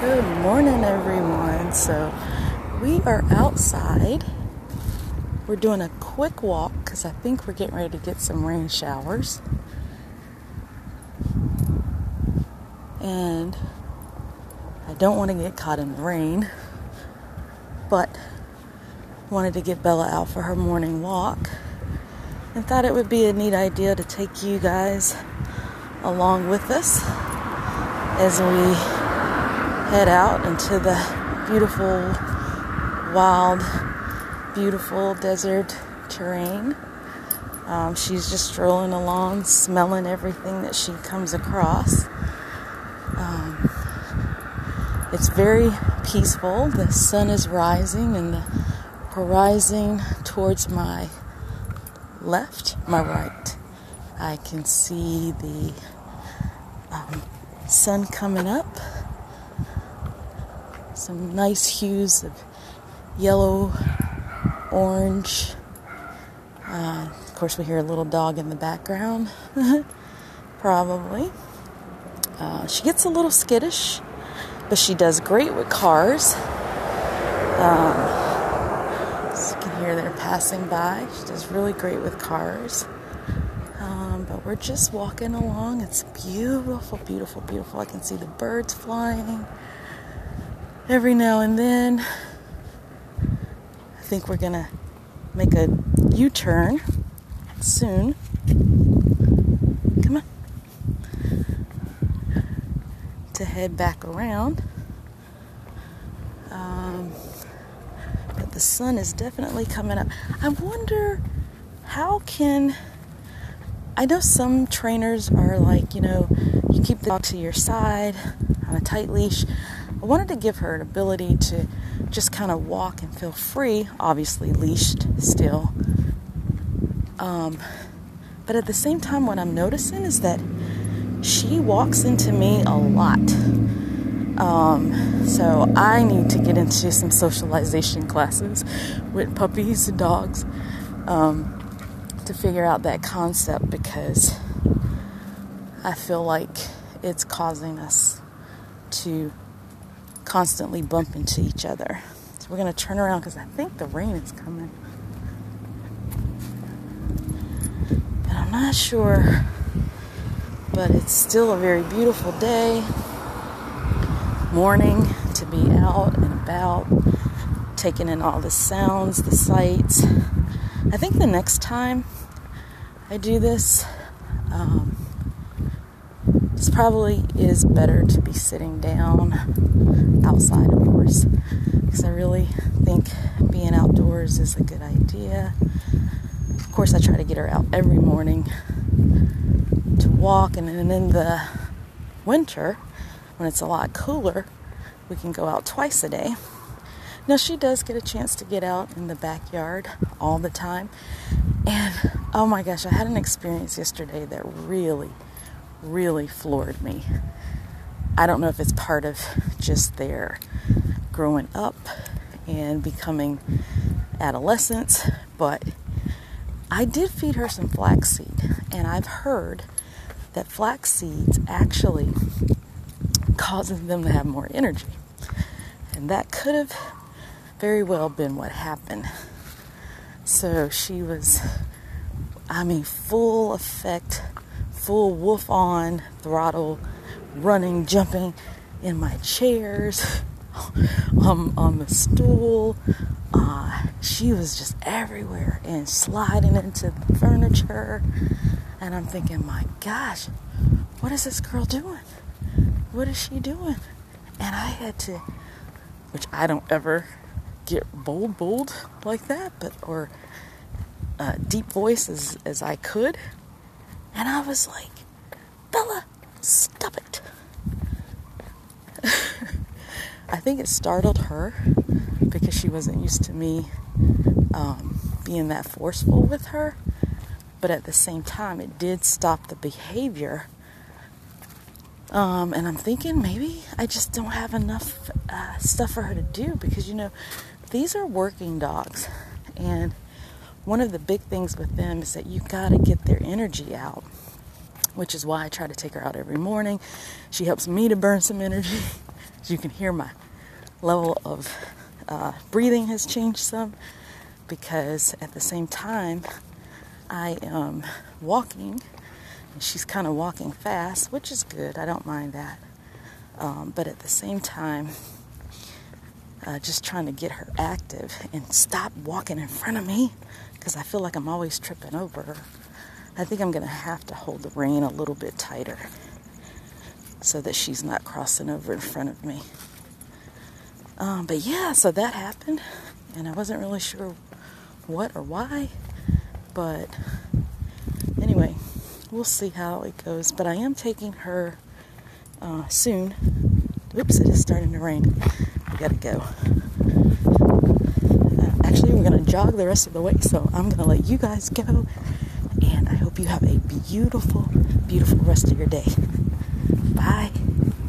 Good morning, everyone. So, we are outside. We're doing a quick walk because I think we're getting ready to get some rain showers. And I don't want to get caught in the rain, but wanted to get Bella out for her morning walk and thought it would be a neat idea to take you guys along with us as we head out into the beautiful, wild, beautiful desert terrain. Um, she's just strolling along, smelling everything that she comes across. Um, it's very peaceful. The sun is rising, and the horizon towards my left, my right, I can see the um, sun coming up some nice hues of yellow, orange. Uh, of course, we hear a little dog in the background, probably. Uh, she gets a little skittish, but she does great with cars. Um, you can hear they're passing by. She does really great with cars. Um, but we're just walking along. It's beautiful, beautiful, beautiful. I can see the birds flying every now and then. I think we're gonna make a U turn soon. Come on. To head back around. Um, but the sun is definitely coming up. I wonder how can. I know some trainers are like, you know, you keep the dog to your side on a tight leash. I wanted to give her an ability to just kind of walk and feel free, obviously leashed still. Um, but at the same time, what I'm noticing is that she walks into me a lot. Um, so I need to get into some socialization classes with puppies and dogs um, to figure out that concept because I feel like it's causing us to constantly bump into each other. So we're going to turn around because I think the rain is coming. But I'm not sure. But it's still a very beautiful day. Morning to be out and about, taking in all the sounds, the sights. I think the next time I do this, um, this probably is better to be sitting down outside, of course, because I really think being outdoors is a good idea. Of course, I try to get her out every morning to walk, and then in the winter, when it's a lot cooler, we can go out twice a day. Now, she does get a chance to get out in the backyard all the time. And oh my gosh, I had an experience yesterday that really, really floored me. I don't know if it's part of just their growing up and becoming adolescents, but I did feed her some flaxseed, and I've heard that flax seeds actually causes them to have more energy. And that could have very well been what happened. So she was, I mean, full effect, full wolf on throttle running, jumping in my chairs, um, on the stool. Uh, she was just everywhere and sliding into the furniture. And I'm thinking, my gosh, what is this girl doing? What is she doing? And I had to, which I don't ever get bold, bold like that, but or uh, deep voice as, as I could. And I was like, Bella, stop it. I think it startled her because she wasn't used to me um, being that forceful with her. But at the same time, it did stop the behavior. Um, and I'm thinking maybe I just don't have enough uh, stuff for her to do because, you know, these are working dogs. And one of the big things with them is that you got to get their energy out which is why I try to take her out every morning. She helps me to burn some energy. As you can hear, my level of uh, breathing has changed some because at the same time I am walking and she's kind of walking fast, which is good. I don't mind that. Um, but at the same time, uh, just trying to get her active and stop walking in front of me because I feel like I'm always tripping over her. I think I'm going to have to hold the rein a little bit tighter so that she's not crossing over in front of me. Um, but yeah, so that happened, and I wasn't really sure what or why, but anyway, we'll see how it goes. But I am taking her uh, soon. Oops, it is starting to rain. We gotta go. Uh, actually, we're gonna jog the rest of the way, so I'm gonna let you guys go. And I hope you have a beautiful, beautiful rest of your day. Bye.